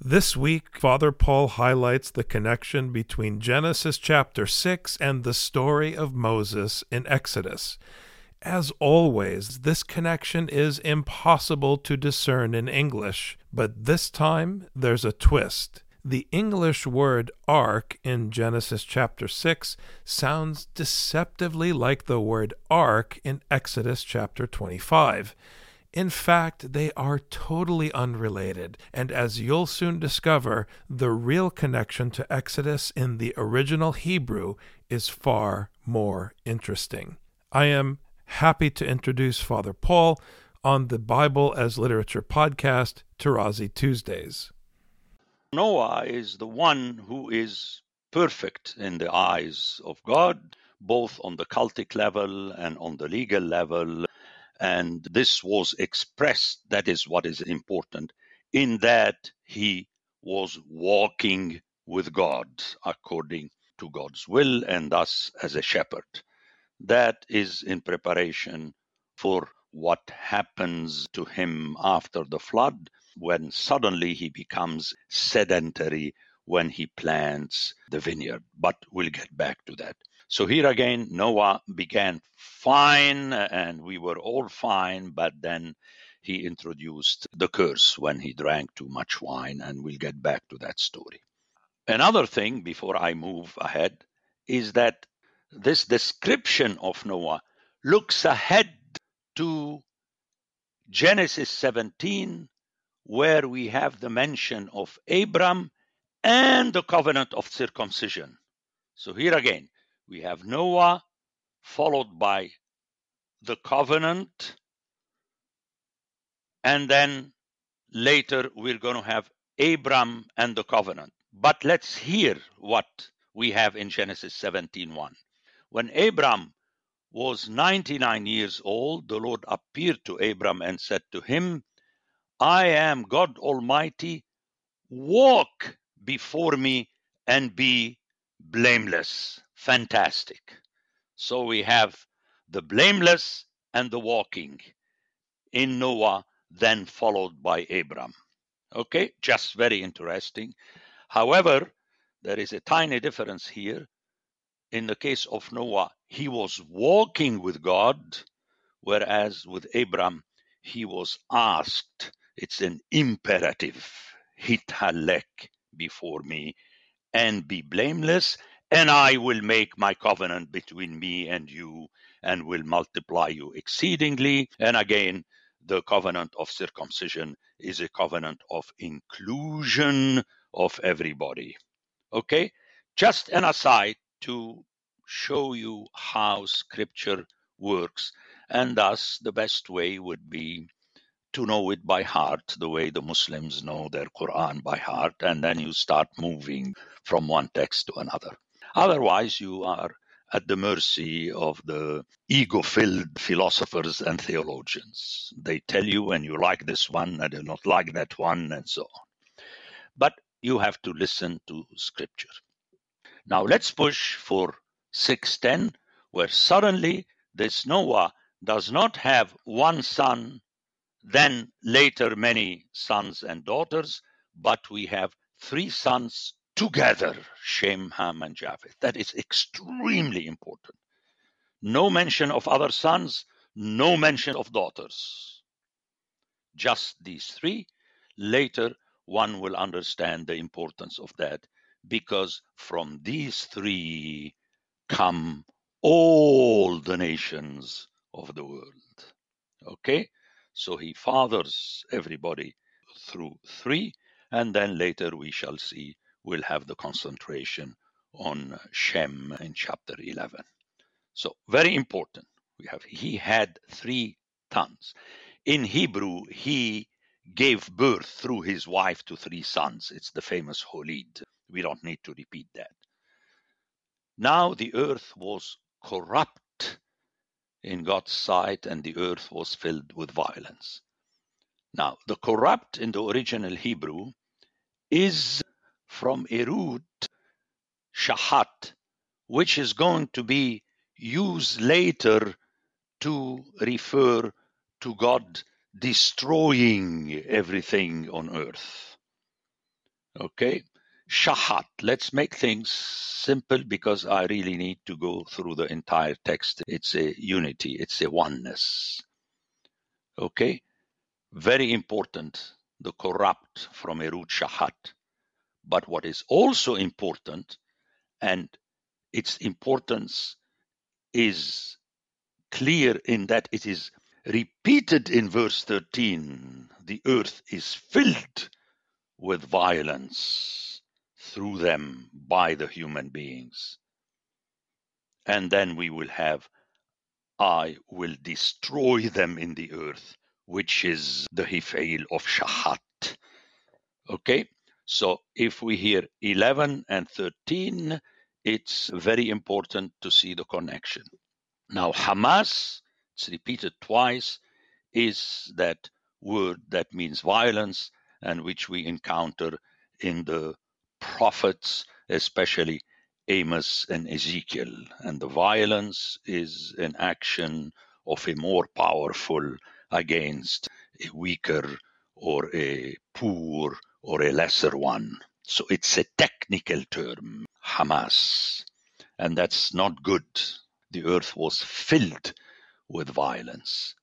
This week, Father Paul highlights the connection between Genesis chapter 6 and the story of Moses in Exodus. As always, this connection is impossible to discern in English, but this time there's a twist. The English word ark in Genesis chapter 6 sounds deceptively like the word ark in Exodus chapter 25. In fact, they are totally unrelated, and as you'll soon discover, the real connection to Exodus in the original Hebrew is far more interesting. I am happy to introduce Father Paul on the Bible as Literature podcast, Tarazi Tuesdays. Noah is the one who is perfect in the eyes of God, both on the cultic level and on the legal level and this was expressed, that is what is important, in that he was walking with God according to God's will and thus as a shepherd. That is in preparation for what happens to him after the flood when suddenly he becomes sedentary when he plants the vineyard. But we'll get back to that. So here again, Noah began fine and we were all fine, but then he introduced the curse when he drank too much wine, and we'll get back to that story. Another thing before I move ahead is that this description of Noah looks ahead to Genesis 17, where we have the mention of Abram and the covenant of circumcision. So here again, we have Noah, followed by the covenant, and then later we're going to have Abram and the covenant. But let's hear what we have in Genesis 17:1. When Abram was 99 years old, the Lord appeared to Abram and said to him, I am God Almighty. Walk before me and be blameless. Fantastic. So we have the blameless and the walking in Noah, then followed by Abram. Okay, just very interesting. However, there is a tiny difference here. In the case of Noah, he was walking with God, whereas with Abram, he was asked. It's an imperative. Hitalek before me and be blameless and I will make my covenant between me and you and will multiply you exceedingly. And again, the covenant of circumcision is a covenant of inclusion of everybody. Okay? Just an aside to show you how scripture works. And thus, the best way would be to know it by heart, the way the Muslims know their Quran by heart, and then you start moving from one text to another. Otherwise, you are at the mercy of the ego filled philosophers and theologians. They tell you and you like this one, I do not like that one, and so on. But you have to listen to scripture. Now let's push for 610, where suddenly this Noah does not have one son, then later many sons and daughters, but we have three sons together Shem, Ham, and Japheth. That is extremely important. No mention of other sons, no mention of daughters. Just these three. Later, one will understand the importance of that because from these three come all the nations of the world. Okay? So he fathers everybody through three, and then later we shall see we'll have the concentration on Shem in chapter 11. So, very important. We have he had three sons. In Hebrew, he gave birth through his wife to three sons. It's the famous Holid. We don't need to repeat that. Now the earth was corrupt in God's sight, and the earth was filled with violence. Now, the corrupt in the original Hebrew is from root, shahat, which is going to be used later to refer to God destroying everything on earth. Okay? Shahat. Let's make things simple because I really need to go through the entire text. It's a unity, it's a oneness. Okay? Very important, the corrupt from root shahat. But what is also important, and its importance is clear in that it is repeated in verse 13 the earth is filled with violence through them by the human beings. And then we will have, I will destroy them in the earth, which is the Hif'il of Shahat. Okay? So if we hear 11 and 13, it's very important to see the connection. Now, Hamas, it's repeated twice, is that word that means violence and which we encounter in the prophets, especially Amos and Ezekiel. And the violence is an action of a more powerful against a weaker or a poor or a lesser one. So it's a technical term, Hamas. And that's not good. The earth was filled with violence.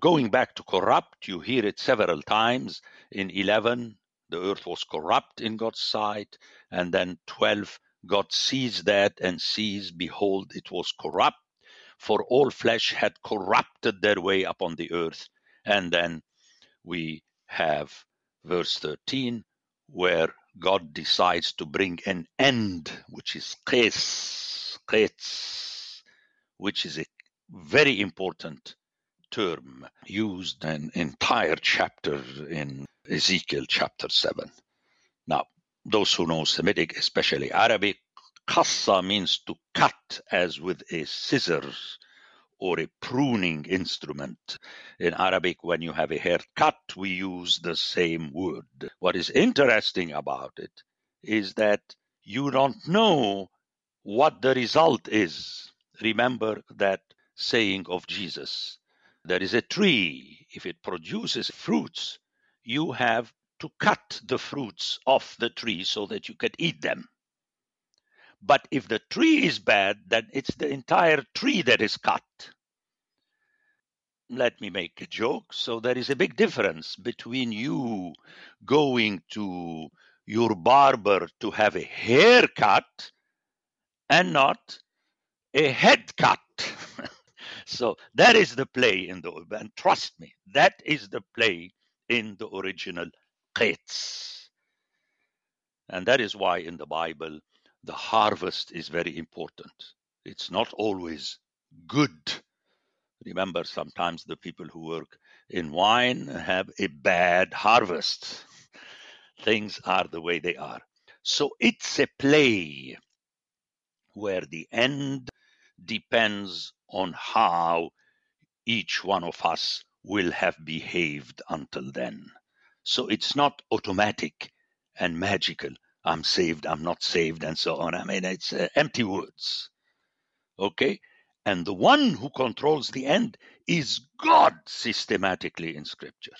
Going back to corrupt, you hear it several times. In 11, the earth was corrupt in God's sight. And then 12, God sees that and sees, behold, it was corrupt. For all flesh had corrupted their way upon the earth. And then we have verse 13, where God decides to bring an end, which is qis, qis, which is a very important term used an entire chapter in Ezekiel chapter 7. Now, those who know Semitic, especially Arabic, qassa means to cut as with a scissors or a pruning instrument. In Arabic, when you have a haircut, we use the same word. What is interesting about it is that you don't know what the result is. Remember that saying of Jesus there is a tree, if it produces fruits, you have to cut the fruits off the tree so that you can eat them. But if the tree is bad, then it's the entire tree that is cut. Let me make a joke. So there is a big difference between you going to your barber to have a haircut and not a head cut. so that is the play in the and trust me, that is the play in the original qets. And that is why in the Bible the harvest is very important. It's not always good. Remember, sometimes the people who work in wine have a bad harvest. Things are the way they are. So it's a play where the end depends on how each one of us will have behaved until then. So it's not automatic and magical. I'm saved, I'm not saved, and so on. I mean, it's uh, empty words. Okay? And the one who controls the end is God systematically in Scripture.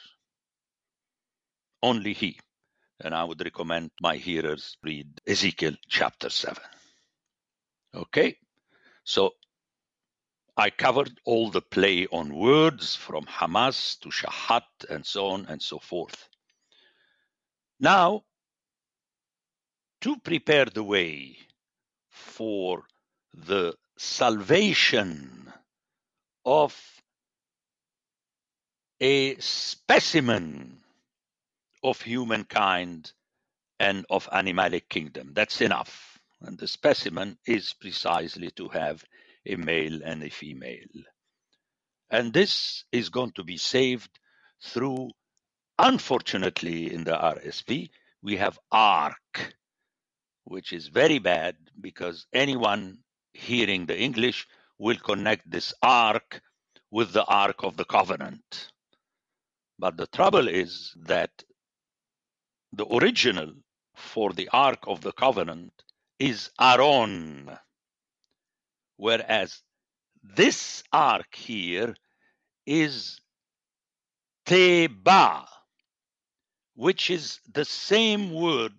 Only He. And I would recommend my hearers read Ezekiel chapter 7. Okay? So I covered all the play on words from Hamas to Shahat and so on and so forth. Now, to prepare the way for the salvation of a specimen of humankind and of animalic kingdom. That's enough. And the specimen is precisely to have a male and a female. And this is going to be saved through, unfortunately, in the RSV, we have ark which is very bad because anyone hearing the English will connect this ark with the Ark of the Covenant. But the trouble is that the original for the Ark of the Covenant is aron, whereas this ark here is Teba, which is the same word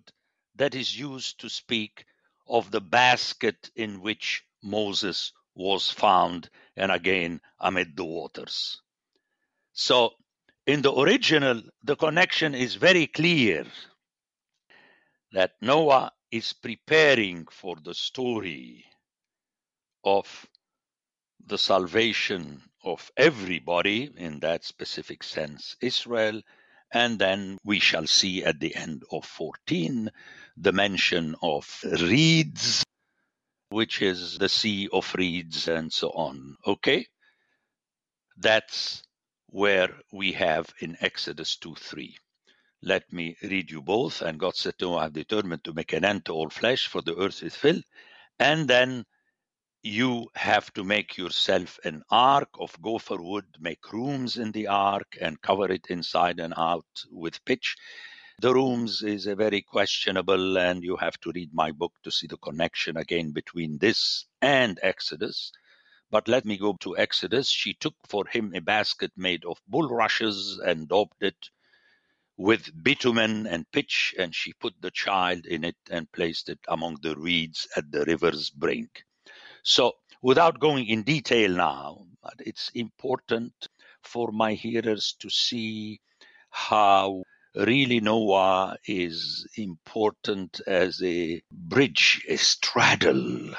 that is used to speak of the basket in which Moses was found and again amid the waters. So, in the original, the connection is very clear that Noah is preparing for the story of the salvation of everybody in that specific sense, Israel. And then we shall see at the end of 14 the mention of reeds, which is the sea of reeds, and so on. Okay? That's where we have in Exodus 2 3. Let me read you both. And God said to Noah, I have determined to make an end to all flesh, for the earth is filled. And then you have to make yourself an ark of gopher wood, make rooms in the ark, and cover it inside and out with pitch. The rooms is a very questionable, and you have to read my book to see the connection again between this and Exodus. But let me go to Exodus. She took for him a basket made of bulrushes and daubed it with bitumen and pitch, and she put the child in it and placed it among the reeds at the river's brink. So, without going in detail now, but it's important for my hearers to see how really Noah is important as a bridge, a straddle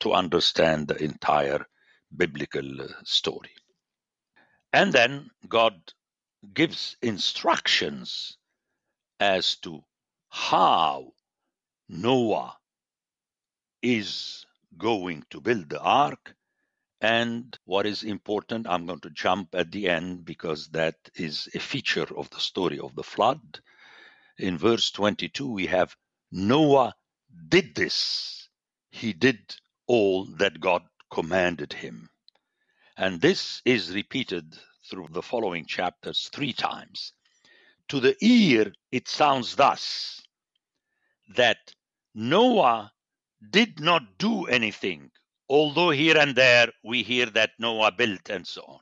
to understand the entire biblical story. And then God gives instructions as to how Noah is going to build the ark. And what is important, I'm going to jump at the end because that is a feature of the story of the flood. In verse 22, we have Noah did this. He did all that God commanded him. And this is repeated through the following chapters three times. To the ear, it sounds thus that Noah did not do anything, although here and there we hear that Noah built and so on.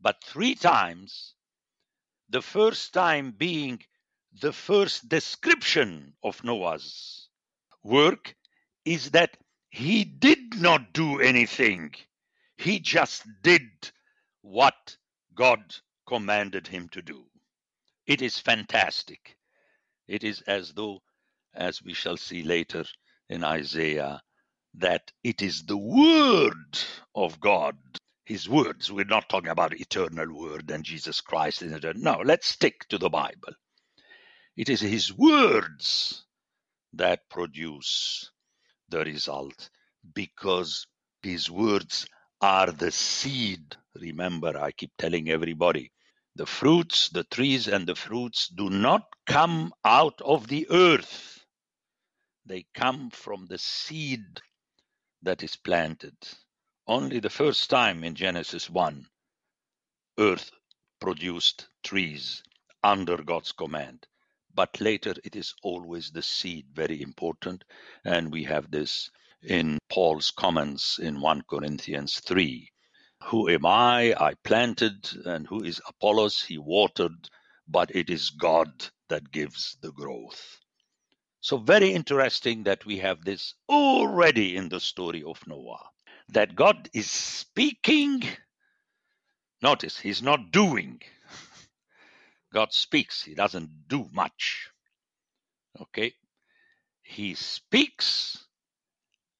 But three times, the first time being the first description of Noah's work, is that he did not do anything. He just did what God commanded him to do. It is fantastic. It is as though, as we shall see later, in Isaiah that it is the word of God. His words. We're not talking about eternal word and Jesus Christ. No, let's stick to the Bible. It is his words that produce the result because his words are the seed. Remember, I keep telling everybody the fruits, the trees, and the fruits do not come out of the earth they come from the seed that is planted. Only the first time in Genesis 1, earth produced trees under God's command. But later it is always the seed, very important. And we have this in Paul's comments in 1 Corinthians 3. Who am I? I planted, and who is Apollos? He watered, but it is God that gives the growth. So, very interesting that we have this already in the story of Noah that God is speaking. Notice, he's not doing. God speaks, he doesn't do much. Okay? He speaks,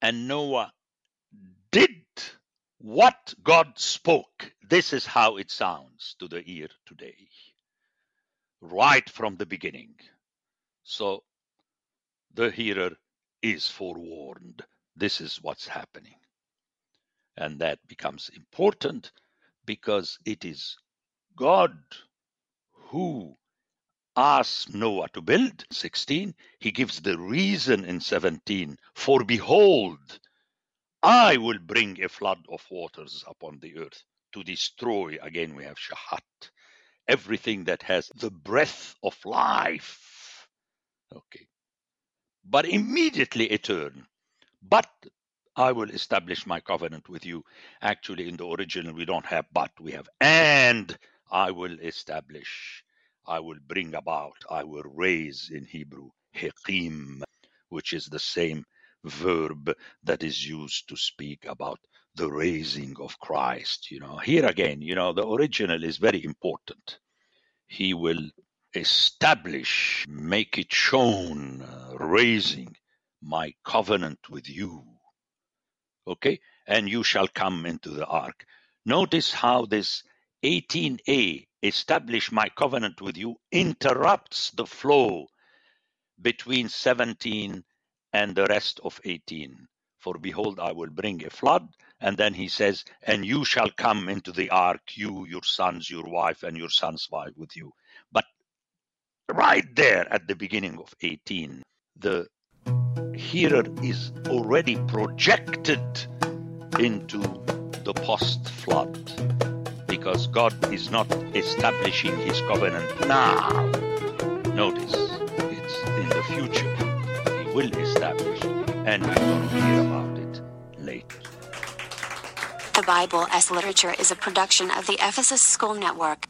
and Noah did what God spoke. This is how it sounds to the ear today, right from the beginning. So the hearer is forewarned. This is what's happening. And that becomes important because it is God who asks Noah to build. 16. He gives the reason in 17. For behold, I will bring a flood of waters upon the earth to destroy. Again, we have shahat. Everything that has the breath of life. Okay. But immediately a turn. But I will establish my covenant with you. Actually, in the original, we don't have but, we have and I will establish, I will bring about, I will raise in Hebrew, hekim, which is the same verb that is used to speak about the raising of Christ. You know, here again, you know, the original is very important. He will establish, make it shown, uh, raising my covenant with you. Okay? And you shall come into the ark. Notice how this 18a establish my covenant with you interrupts the flow between 17 and the rest of 18 for behold i will bring a flood and then he says and you shall come into the ark you your sons your wife and your son's wife with you. But right there at the beginning of 18 the hearer is already projected into the post flood because God is not establishing his covenant now. Notice, it's in the future. He will establish, and we're going to hear about it later. The Bible as Literature is a production of the Ephesus School Network.